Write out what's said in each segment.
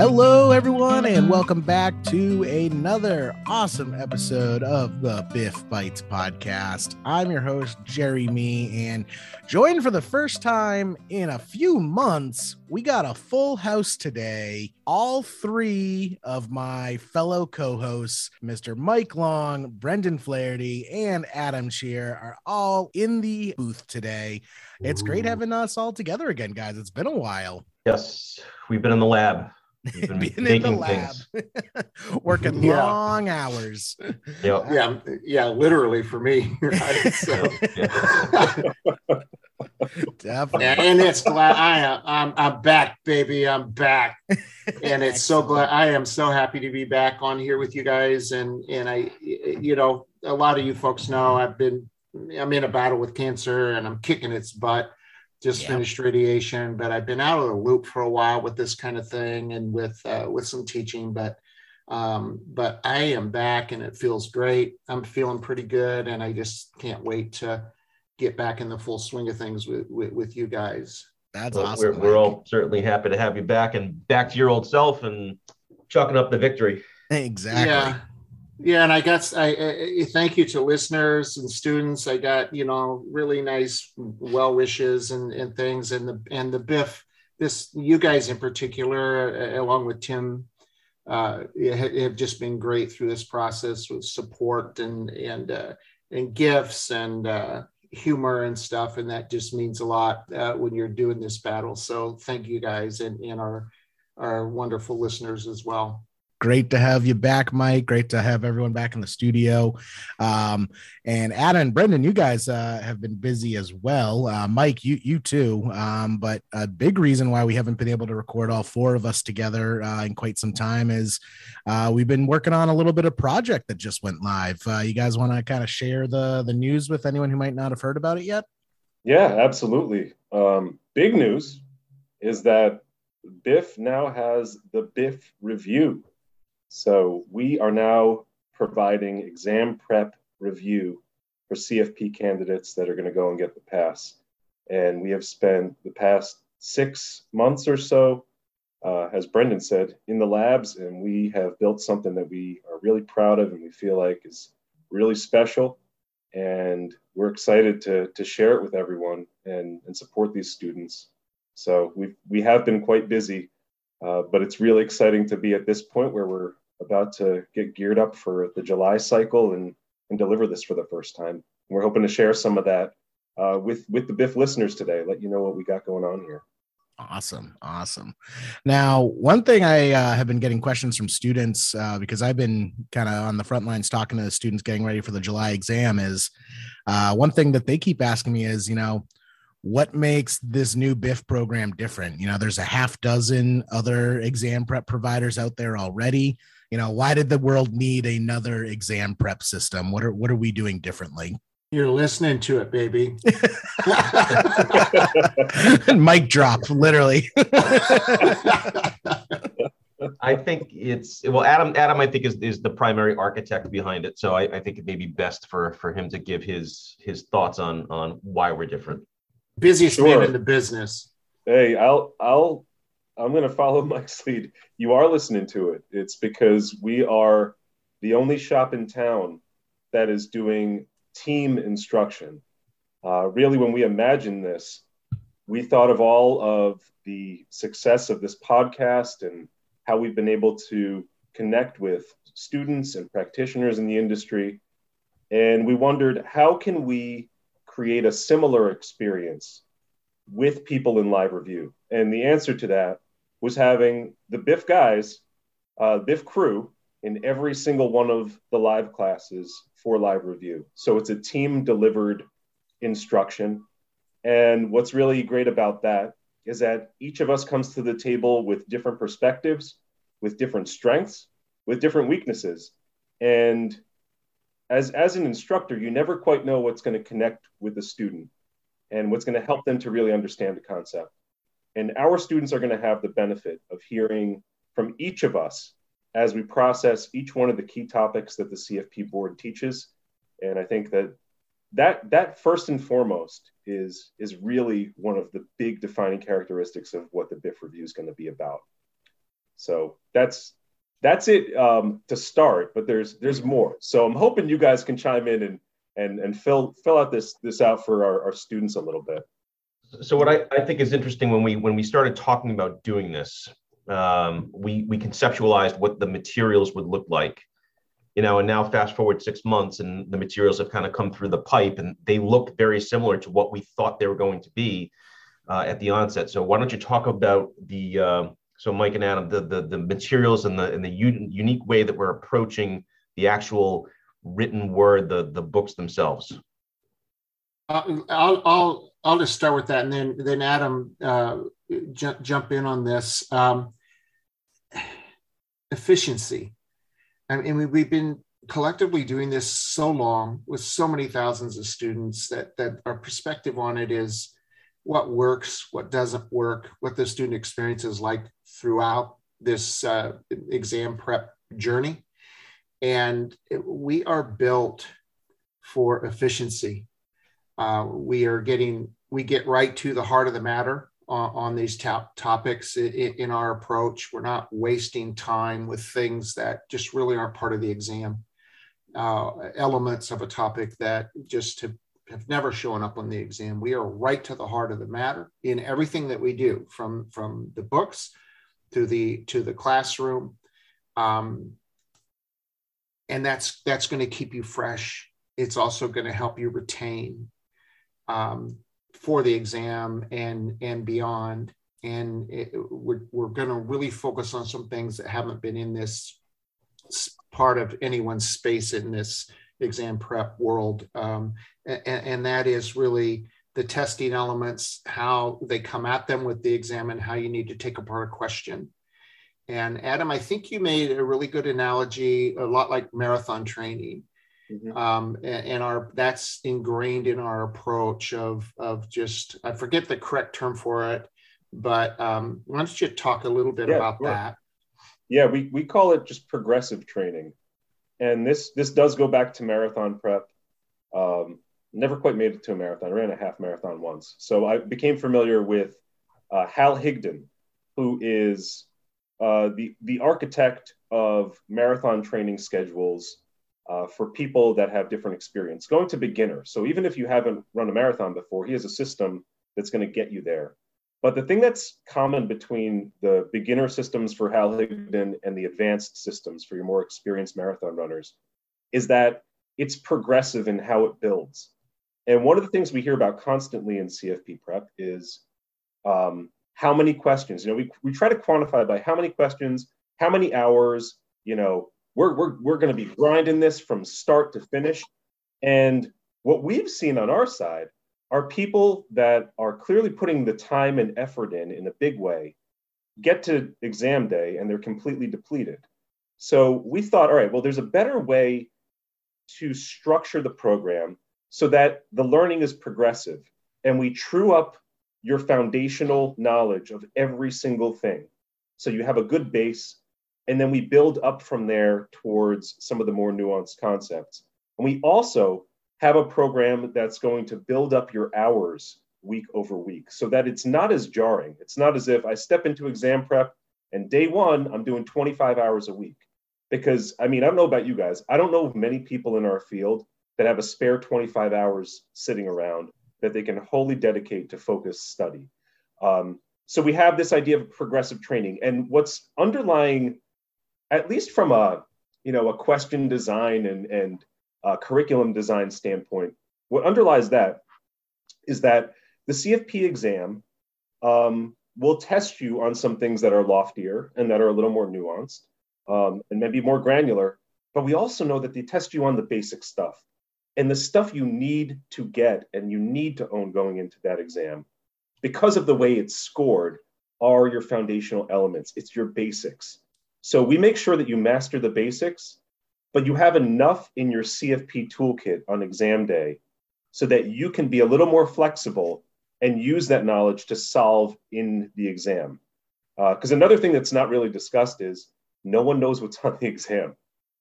Hello, everyone, and welcome back to another awesome episode of the Biff Bites podcast. I'm your host, Jerry Me, and joined for the first time in a few months, we got a full house today. All three of my fellow co hosts, Mr. Mike Long, Brendan Flaherty, and Adam Shear, are all in the booth today. It's great having us all together again, guys. It's been a while. Yes, we've been in the lab. We've been Being in the lab, working Yeah. long hours. Yep. yeah, yeah, literally for me. Right? So, Yeah. Definitely. and it's glad I am. I'm, I'm back, baby. I'm back, and it's so glad I am so happy to be back on here with you guys. And and I, you know, a lot of you folks know I've been I'm in a battle with cancer, and I'm kicking its butt. Just Yeah. finished radiation, but I've been out of the loop for a while with this kind of thing and with uh, with some teaching, but. Um, but I am back and it feels great. I'm feeling pretty good, and I just can't wait to get back in the full swing of things with with, with you guys. That's Well, awesome. we're, we're all certainly happy to have you back and back to your old self and chucking up the victory. exactly. Yeah, yeah, and I got I, I thank you to listeners and students. I got you know really nice well wishes and and things, and the and the Biff this you guys in particular, uh, along with Tim. Uh, have just been great through this process with support and and uh, and gifts and uh, humor and stuff, and that just means a lot uh, when you're doing this battle. So thank you guys and, and our our wonderful listeners as well. Great to have you back, Mike. Great to have everyone back in the studio. Um, and Adam and Brendan, you guys uh, have been busy as well. Uh, Mike, you you too. Um, but a big reason why we haven't been able to record all four of us together uh, in quite some time is uh, we've been working on a little bit of project that just went live. Uh, you guys want to kind of share the the news with anyone who might not have heard about it yet? Yeah, absolutely. Um, big news is that Biff now has the Biff review. So we are now providing exam prep review for CFP candidates that are going to go and get the pass. And we have spent the past six months or so, uh, as Brendan said, in the labs, and we have built something that we are really proud of and we feel like is really special and we're excited to, to share it with everyone and, and support these students. So we we have been quite busy, uh, but it's really exciting to be at this point where we're about to get geared up for the July cycle and, and deliver this for the first time. We're hoping to share some of that uh, with with the Biff listeners today. Let you know what we got going on here. Awesome. Awesome. Now, one thing I uh, have been getting questions from students uh, because I've been kind of on the front lines talking to students getting ready for the July exam is uh, one thing that they keep asking me is, you know, what makes this new BIF program different? You know, there's a half dozen other exam prep providers out there already. You know, why did the world need another exam prep system? What are what are we doing differently? You're listening to it, baby. Mic drop, literally. I think it's well, Adam. Adam, I think is, is the primary architect behind it. So I, I think it may be best for for him to give his his thoughts on on why we're different. Busiest Sure. man in the business. Hey, I'll I'll I'm going to follow Mike's lead. You are listening to it. It's because we are the only shop in town that is doing team instruction. Uh, really, when we imagined this, we thought of all of the success of this podcast and how we've been able to connect with students and practitioners in the industry. And we wondered how can we create a similar experience with people in live review? And the answer to that was having the Biff guys, uh, Biff crew, in every single one of the live classes for live review. So it's a team delivered instruction. And what's really great about that is that each of us comes to the table with different perspectives, with different strengths, with different weaknesses. And as, as an instructor, you never quite know what's going to connect with the student and what's going to help them to really understand the concept. And our students are going to have the benefit of hearing from each of us as we process each one of the key topics that the CFP board teaches. And I think that that that first and foremost is is really one of the big defining characteristics of what the BIF review is going to be about. So that's that's it um, to start, but there's there's more. So I'm hoping you guys can chime in and and and fill fill out this this out for our, our students a little bit. So what I, I think is interesting when we when we started talking about doing this, um, we we conceptualized what the materials would look like, you know, and now fast forward six months and the materials have kind of come through the pipe and they look very similar to what we thought they were going to be uh, at the onset. So why don't you talk about the uh, so Mike and Adam the the, the materials and the and the un- unique way that we're approaching the actual written word the the books themselves. Uh, I'll I'll I'll just start with that, and then then Adam uh, jump jump in on this. Um, efficiency. I mean, we've been collectively doing this so long with so many thousands of students that that our perspective on it is what works, what doesn't work, what the student experience is like throughout this uh, exam prep journey, and it, we are built for efficiency. Uh, we are getting we get right to the heart of the matter on, on these top topics in, in, our approach. We're not wasting time with things that just really aren't part of the exam. Uh, elements of a topic that just have, have never shown up on the exam. We are right to the heart of the matter in everything that we do, from from the books to the to the classroom, um, and that's that's going to keep you fresh. It's also going to help you retain. Um, for the exam and and beyond and it, we're, we're going to really focus on some things that haven't been in this part of anyone's space in this exam prep world um, and, and, that is really the testing elements how they come at them with the exam and how you need to take apart a question and adam i think you made a really good analogy a lot like marathon training Mm-hmm. Um, and, and, our that's ingrained in our approach of of just I forget the correct term for it, but um, why don't you talk a little bit yeah, about sure. that? Yeah, we we call it just progressive training, and this this does go back to marathon prep. Um, never quite made it to a marathon. I ran a half marathon once, so I became familiar with uh, Hal Higdon, who is uh, the the architect of marathon training schedules uh, for people that have different experience, going to beginner. So even if you haven't run a marathon before, he has a system that's going to get you there. But the thing that's common between the beginner systems for Hal Higdon and the advanced systems for your more experienced marathon runners is that it's progressive in how it builds. And one of the things we hear about constantly in CFP prep is um, how many questions. You know, we, we try to quantify by how many questions, how many hours, you know, we're, we're, we're going to be grinding this from start to finish. And what we've seen on our side are people that are clearly putting the time and effort in in a big way, get to exam day and they're completely depleted. So we thought, all right, well, there's a better way to structure the program so that the learning is progressive and we true up your foundational knowledge of every single thing. So you have a good base and then we build up from there towards some of the more nuanced concepts. And we also have a program that's going to build up your hours week over week so that it's not as jarring. It's not as if I step into exam prep and day one, I'm doing 25 hours a week. Because I mean, I don't know about you guys, I don't know of many people in our field that have a spare 25 hours sitting around that they can wholly dedicate to focused study. Um, so we have this idea of progressive training. And what's underlying at least from a you know a question design and and curriculum design standpoint, what underlies that is that the CFP exam um, will test you on some things that are loftier and that are a little more nuanced um, and maybe more granular. But we also know that they test you on the basic stuff and the stuff you need to get and you need to own going into that exam because of the way it's scored are your foundational elements. It's your basics. So we make sure that you master the basics, but you have enough in your CFP toolkit on exam day so that you can be a little more flexible and use that knowledge to solve in the exam. Because uh, another thing that's not really discussed is no one knows what's on the exam.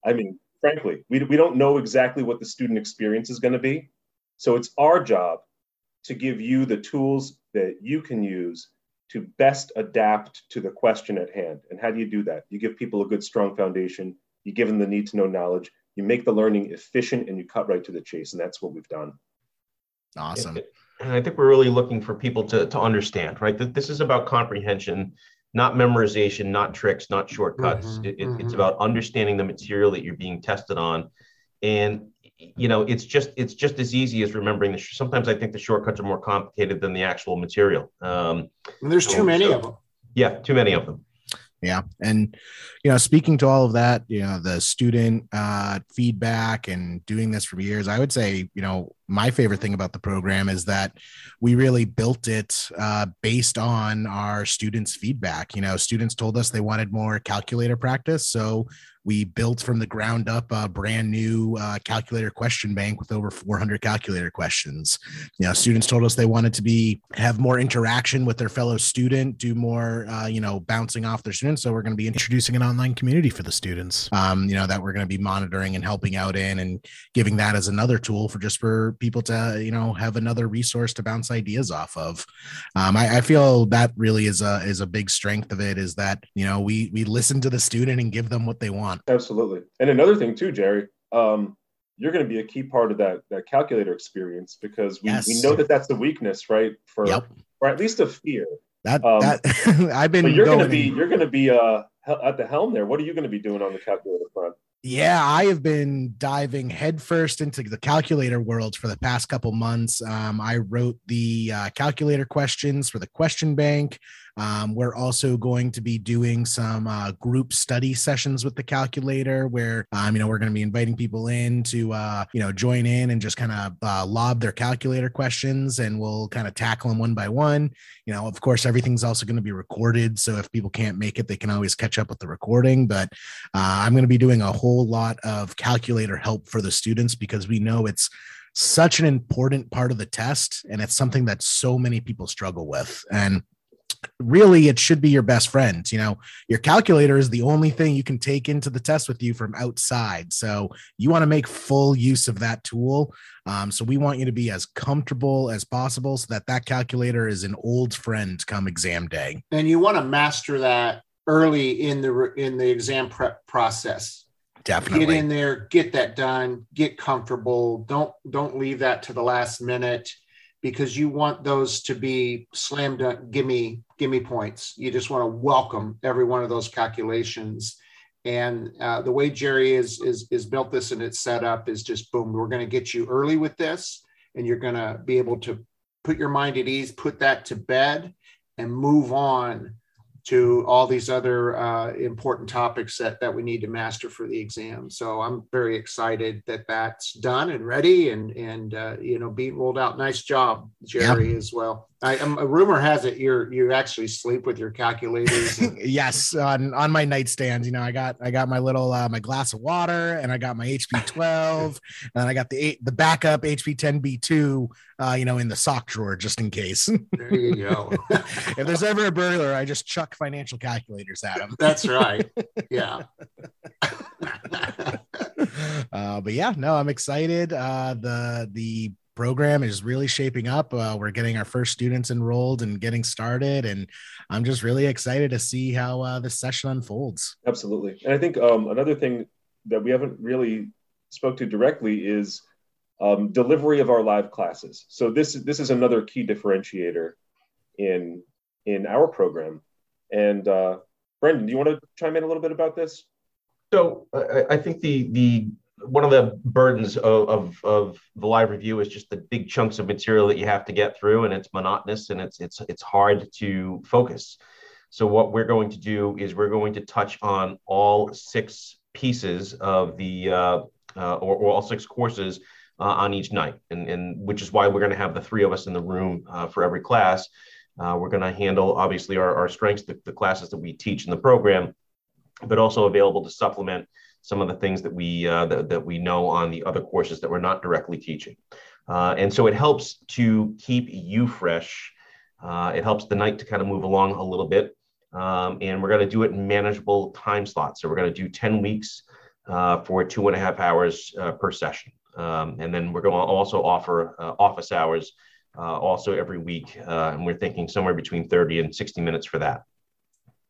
I mean, frankly, we, we don't know exactly what the student experience is going to be. So it's our job to give you the tools that you can use to best adapt to the question at hand. And how do you do that? You give people a good, strong foundation, you give them the need to know knowledge, you make the learning efficient, and you cut right to the chase. And that's what we've done. Awesome. And I think we're really looking for people to, to understand, right? That this is about comprehension, not memorization, not tricks, not shortcuts. Mhm, It- it- mhm. It's about understanding the material that you're being tested on. And you know, it's just it's just as easy as remembering the. sh- Sometimes I think the shortcuts are more complicated than the actual material. Um, And there's too many of them. yeah, too many of them. Yeah. And, you know, speaking to all of that, you know, the student uh, feedback and doing this for years, I would say, you know, my favorite thing about the program is that we really built it uh, based on our students' feedback. You know, students told us they wanted more calculator practice. So we built from the ground up a brand new uh, calculator question bank with over 400 calculator questions. You know, students told us they wanted to be have more interaction with their fellow student, do more, uh, you know, bouncing off their students. So we're going to be introducing an online community for the students. Um, you know, that we're going to be monitoring and helping out in, and giving that as another tool for just for people to, you know, have another resource to bounce ideas off of. Um, I, I feel that really is a is a big strength of it is that you know we we listen to the student and give them what they want. Absolutely. And another thing too, Jerry, um, you're going to be a key part of that that calculator experience because we, Yes. we know that that's the weakness, right? For Yep. or at least a fear. That Um, that I've been you're going to be you're going to be uh at the helm there. What are you going to be doing on the calculator front? Yeah, I have been diving headfirst into the calculator world for the past couple months. Um, I wrote the uh, calculator questions for the question bank. Um, we're also going to be doing some uh, group study sessions with the calculator, where um, you know we're going to be inviting people in to uh, you know join in and just kind of uh, lob their calculator questions, and we'll kind of tackle them one by one. You know, of course, everything's also going to be recorded, so if people can't make it, they can always catch up with the recording. But uh, I'm going to be doing a whole lot of calculator help for the students because we know it's such an important part of the test and it's something that so many people struggle with. And really, it should be your best friend. You know, your calculator is the only thing you can take into the test with you from outside. So you want to make full use of that tool. Um, so we want you to be as comfortable as possible so that that calculator is an old friend come exam day. And you want to master that early in the in the exam prep process. Definitely. Get in there, get that done, get comfortable. Don't don't leave that to the last minute because you want those to be slam dunk, gimme, gimme points. You just want to welcome every one of those calculations. And uh, the way Jerry is is is built this and it's set up is just boom. We're going to get you early with this, and you're going to be able to put your mind at ease, put that to bed, and move on to all these other uh, important topics that, that we need to master for the exam. So I'm very excited that that's done and ready and, and uh, you know, being rolled out. Nice job, Jerry, as well. I, um, a rumor has it you're, you actually sleep with your calculators. and- yes on on my nightstand you know i got i got my little uh my glass of water and i got my hp 12 and i got the eight the backup hp 10 b2 uh you know in the sock drawer just in case there you go. if there's ever a burglar i just chuck financial calculators at him that's right. Yeah. uh, but yeah, no, I'm excited. Uh, the the program is really shaping up. Uh, we're getting our first students enrolled and getting started, and I'm just really excited to see how uh, this session unfolds. Absolutely. And I think um, another thing that we haven't really spoke to directly is um, delivery of our live classes. So this this is another key differentiator in in our program. And uh, Brendan, do you want to chime in a little bit about this? So I, I think the the one of the burdens of, of, of the live review is just the big chunks of material that you have to get through, and it's monotonous and it's it's it's hard to focus. So what we're going to do is we're going to touch on all six pieces of the uh, uh, or, or all six courses on each night, and, and which is why we're going to have the three of us in the room uh, for every class. Uh, we're going to handle obviously our, our strengths, the, the classes that we teach in the program, but also available to supplement some of the things that we uh, that, that we know on the other courses that we're not directly teaching. Uh, and so it helps to keep you fresh. Uh, it helps the night to kind of move along a little bit. Um, and we're going to do it in manageable time slots. So we're going to do 10 weeks uh, for two and a half hours uh, per session. Um, and then we're going to also offer uh, office hours uh, also every week. Uh, and we're thinking somewhere between 30 and 60 minutes for that.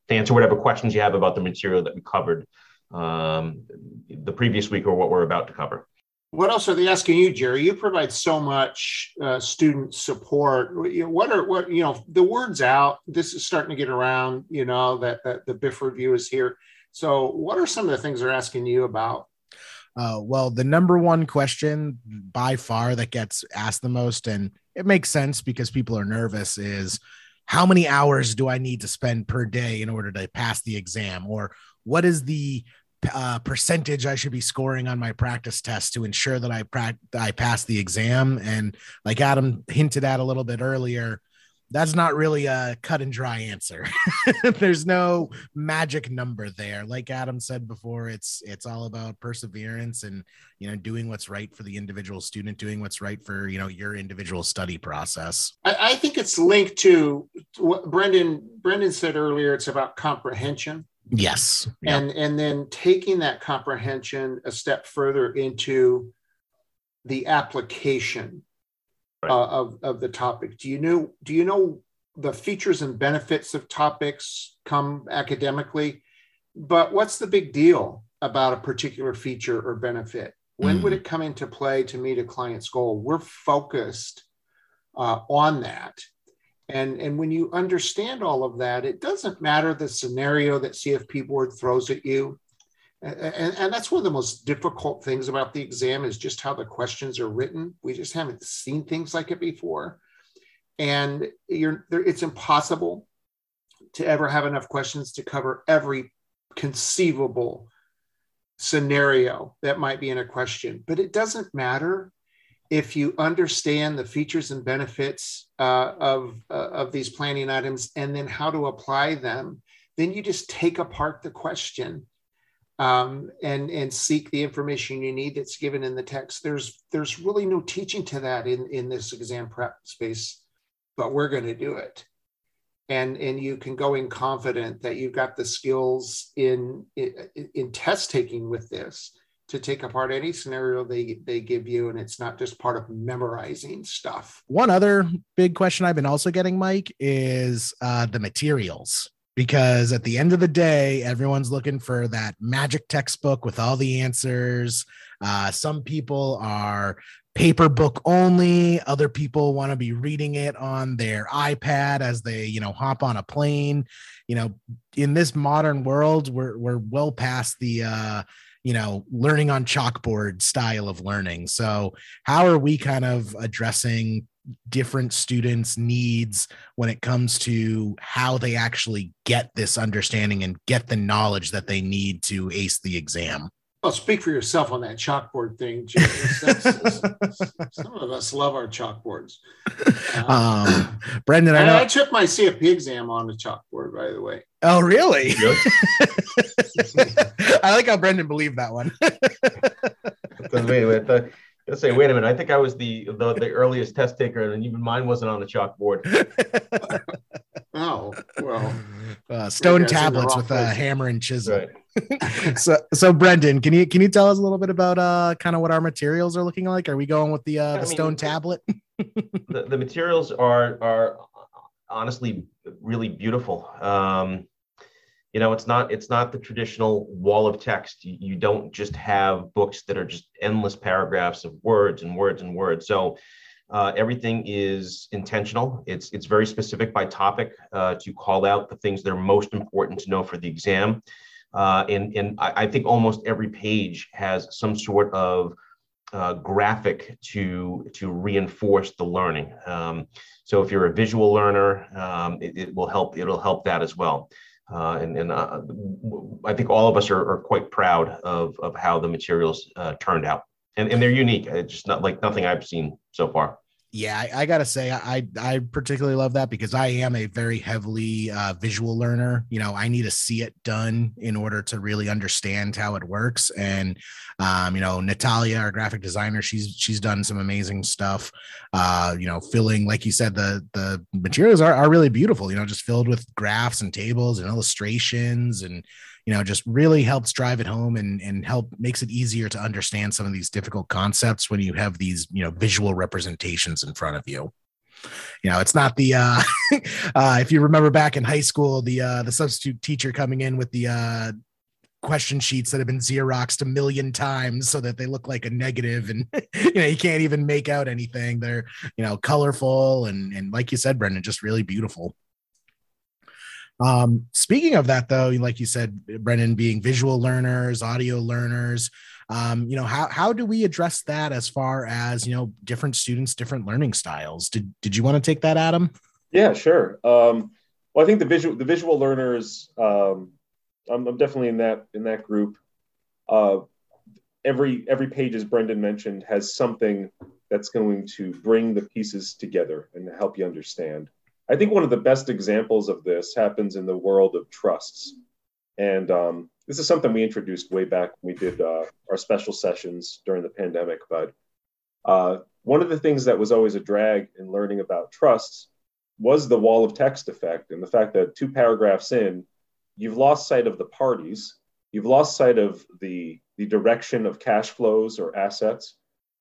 To answer whatever questions you have about the material that we covered um, the previous week or what we're about to cover. What else are they asking you, Jerry? You provide so much uh, student support. What are what you know? The word's out. This is starting to get around. You know that, that the BIF review is here. So, what are some of the things they're asking you about? Uh, well, the number one question by far that gets asked the most, and it makes sense because people are nervous, is how many hours do I need to spend per day in order to pass the exam? Or what is the uh, percentage I should be scoring on my practice test to ensure that I pra- I pass the exam. And like Adam hinted at a little bit earlier, that's not really a cut and dry answer. There's no magic number there. Like Adam said before, it's it's all about perseverance and you know doing what's right for the individual student, doing what's right for you know your individual study process. I, I think it's linked to what Brendan Brendan said earlier. It's about comprehension Yes. Yep. And and then taking that comprehension a step further into the application right. uh, of, of the topic. Do you know do you know the features and benefits of topics come academically? But what's the big deal about a particular feature or benefit? When mm. would it come into play to meet a client's goal? We're focused uh, on that and, and when you understand all of that, it doesn't matter the scenario that CFP board throws at you. And, and, that's one of the most difficult things about the exam is just how the questions are written. We just haven't seen things like it before. And it's impossible to ever have enough questions to cover every conceivable scenario that might be in a question. But it doesn't matter if you understand the features and benefits uh, of, uh, of these planning items and then how to apply them, then you just take apart the question um, and, and seek the information you need that's given in the text. There's, there's really no teaching to that in, in this exam prep space, but we're going to do it. And, and you can go in confident that you've got the skills in, in, in test taking with this to take apart any scenario they they give you and it's not just part of memorizing stuff one other big question i've been also getting mike is uh, the materials because at the end of the day everyone's looking for that magic textbook with all the answers. Uh, some people are paper book only. Other people want to be reading it on their ipad as they you know hop on a plane. You know in this modern world we're we're well past the uh you know learning on chalkboard style of learning. So how are we kind of addressing different students needs when it comes to how they actually get this understanding and get the knowledge that they need to ace the exam well, speak for yourself on that chalkboard thing, some of us love our chalkboards. Um, Brendan, I, know- I, took my CFP exam on the chalkboard, by the way. Oh, really? really? I like how Brendan believed that one. wait a minute. Let's say, wait a minute. I think I was the, the, the earliest test taker, and even mine wasn't on the chalkboard. oh well, uh, stone tablets with a hammer and chisel. Right. so, so Brendan, can you can you tell us a little bit about uh kind of what our materials are looking like? Are we going with the uh, the mean, stone tablet? the, the materials are are honestly really beautiful. Um, you know it's not it's not the traditional wall of text. You, don't just have books that are just endless paragraphs of words and words and words. So uh, everything is intentional. It's it's very specific by topic uh, to call out the things that are most important to know for the exam. Uh, and and I, I, think almost every page has some sort of uh, graphic to to reinforce the learning. Um, so if you're a visual learner um, it, it will help it'll help that as well uh, and, and uh, I think all of us are, are, quite proud of, of how the materials uh, turned out. And, and they're unique. It's just not like nothing I've seen so far yeah I, I, gotta say i i particularly love that because i am a very heavily uh, visual learner. You know i need to see it done in order to really understand how it works. And um, you know natalia our graphic designer she's she's done some amazing stuff. Uh, you know filling like you said the the materials are, are really beautiful you know just filled with graphs and tables and illustrations and you know just really helps drive it home and and help makes it easier to understand some of these difficult concepts when you have these you know visual representations in front of you. You know, it's not the uh, uh, if you remember back in high school, the uh, the substitute teacher coming in with the uh, question sheets that have been xeroxed a million times so that they look like a negative and you know you can't even make out anything. They're you know colorful and and like you said brendan just really beautiful um speaking of that though like you said brendan being visual learners audio learners um you know how how do we address that as far as you know different students different learning styles did did you want to take that adam yeah sure um well i think the visual the visual learners um I'm, I'm definitely in that in that group. Uh, every every page, as Brendan mentioned, has something that's going to bring the pieces together and help you understand. I think one of the best examples of this happens in the world of trusts, and um, this is something we introduced way back when we did uh, our special sessions during the pandemic. But uh, one of the things that was always a drag in learning about trusts was the wall of text effect and the fact that two paragraphs in you've lost sight of the parties, you've lost sight of the, the direction of cash flows or assets,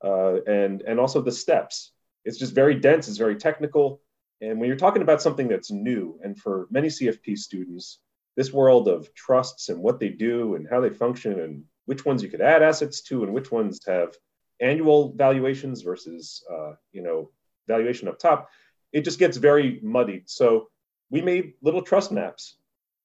uh, and, and also the steps. It's just very dense, it's very technical. And when you're talking about something that's new, and for many CFP students, this world of trusts and what they do and how they function and which ones you could add assets to and which ones have annual valuations versus uh, you know valuation up top, it just gets very muddied. So we made little trust maps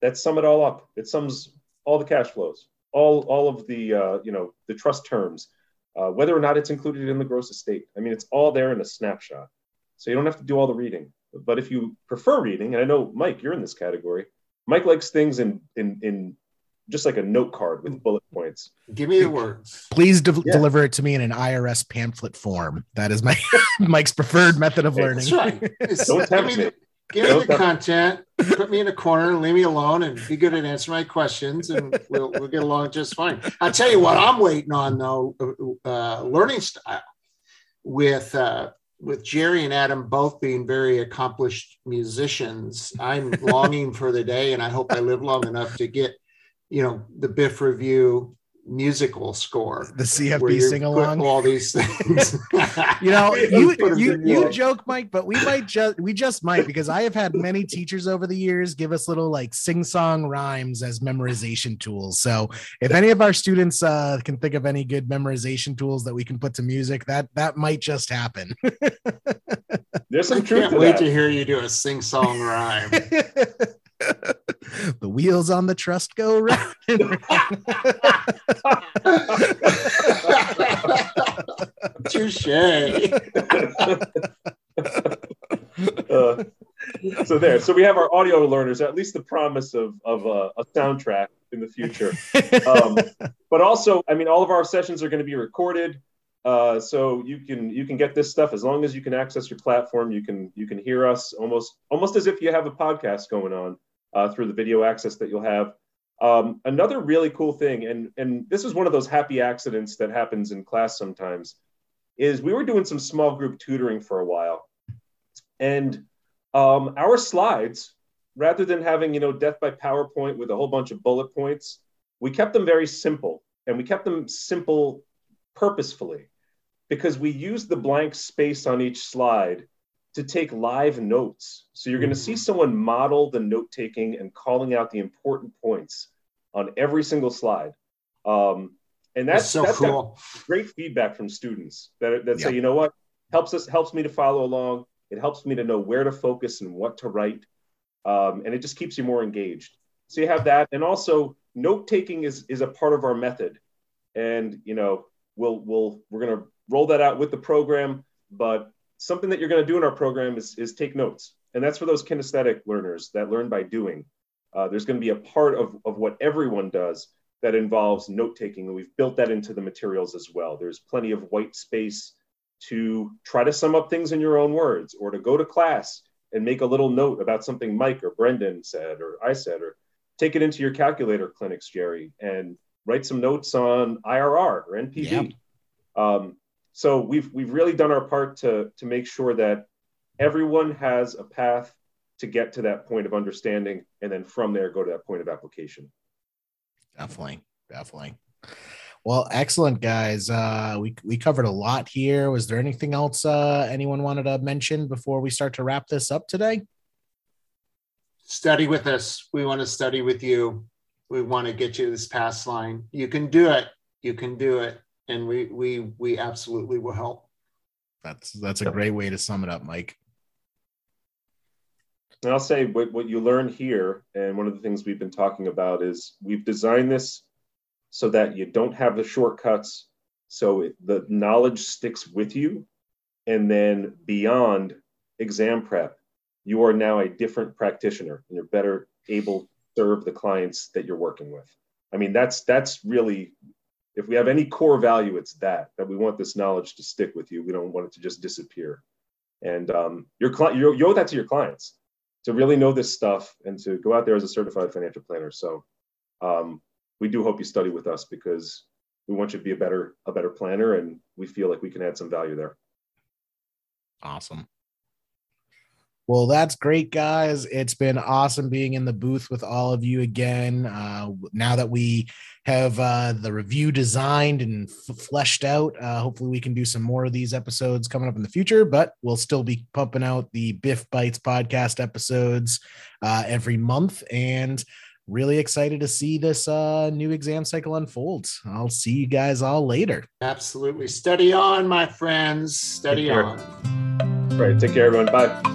that sum it all up. It sums all the cash flows, all all of the uh, you know the trust terms, uh, whether or not it's included in the gross estate. I mean, it's all there in a snapshot, so you don't have to do all the reading. But if you prefer reading, and I know Mike, you're in this category. Mike likes things in in in just like a note card with bullet points. Give me the words. Please de- yeah. deliver it to me in an IRS pamphlet form. That is my Mike's preferred method of learning. That's right. Don't tempt me. Give me the content, put me in a corner, and leave me alone, and be good at answering my questions, and we'll we'll get along just fine. I'll tell you what I'm waiting on though, uh, learning style with uh, with Jerry and Adam both being very accomplished musicians. I'm longing for the day, and I hope I live long enough to get you know the Biff review musical score. The CFP sing along. All these things. you know, you you you joke, Mike, but we might just we just might because I have had many teachers over the years give us little like sing song rhymes as memorization tools. So if any of our students uh, can think of any good memorization tools that we can put to music, that that might just happen. There's some I truth. Can't to wait that. to hear you do a sing song rhyme. The wheels on the trust go round. Touche. uh, so there. So we have our audio learners. At least the promise of of uh, a soundtrack in the future. Um, but also, I mean, all of our sessions are going to be recorded. Uh, so you can you can get this stuff as long as you can access your platform. You can you can hear us almost almost as if you have a podcast going on uh, through the video access that you'll have. Um, another really cool thing, and and this is one of those happy accidents that happens in class sometimes, is we were doing some small group tutoring for a while, and um, our slides, rather than having you know death by PowerPoint with a whole bunch of bullet points, we kept them very simple, and we kept them simple purposefully because we used the blank space on each slide to take live notes. So you're going to see mm-hmm. someone model the note taking and calling out the important points on every single slide. Um, and that's, that's so that's cool. Great feedback from students that, that say, you know what, helps us helps me to follow along. It helps me to know where to focus and what to write, um, and it just keeps you more engaged. So you have that, and also note taking is is a part of our method, and you know we'll we'll we're going to roll that out with the program. But something that you're going to do in our program is, is take notes. And that's for those kinesthetic learners that learn by doing. Uh, there's going to be a part of, of what everyone does that involves note taking. And we've built that into the materials as well. There's plenty of white space to try to sum up things in your own words or to go to class and make a little note about something Mike or Brendan said or I said, or take it into your calculator clinics, Jerry, and write some notes on IRR or NPV. Um, so we've we've really done our part to to make sure that everyone has a path to get to that point of understanding and then from there go to that point of application definitely definitely Well, excellent, guys. Uh, we we covered a lot here. Was there anything else uh, anyone wanted to mention before we start to wrap this up today? Study with us. We want to study with you. We want to get you this pass line. You can do it. You can do it, and we we we absolutely will help. That's that's a great way to sum it up, Mike. And I'll say what, what you learn here, and one of the things we've been talking about is we've designed this so that you don't have the shortcuts, so it, the knowledge sticks with you. And then beyond exam prep, you are now a different practitioner and you're better able to serve the clients that you're working with. I mean, that's that's really if we have any core value, it's that that we want this knowledge to stick with you. We don't want it to just disappear. And um, your client, you owe that to your clients to really know this stuff and to go out there as a certified financial planner. So um, we do hope you study with us because we want you to be a better a better planner, and we feel like we can add some value there. Awesome. Well, that's great, guys. It's been awesome being in the booth with all of you again. Uh, now that we have uh, the review designed and f- fleshed out, uh, hopefully we can do some more of these episodes coming up in the future. But we'll still be pumping out the Biff Bites podcast episodes uh, every month, and really excited to see this uh, new exam cycle unfold. I'll see you guys all later. Absolutely, study on, my friends. Study on. All right, take care, everyone. Bye.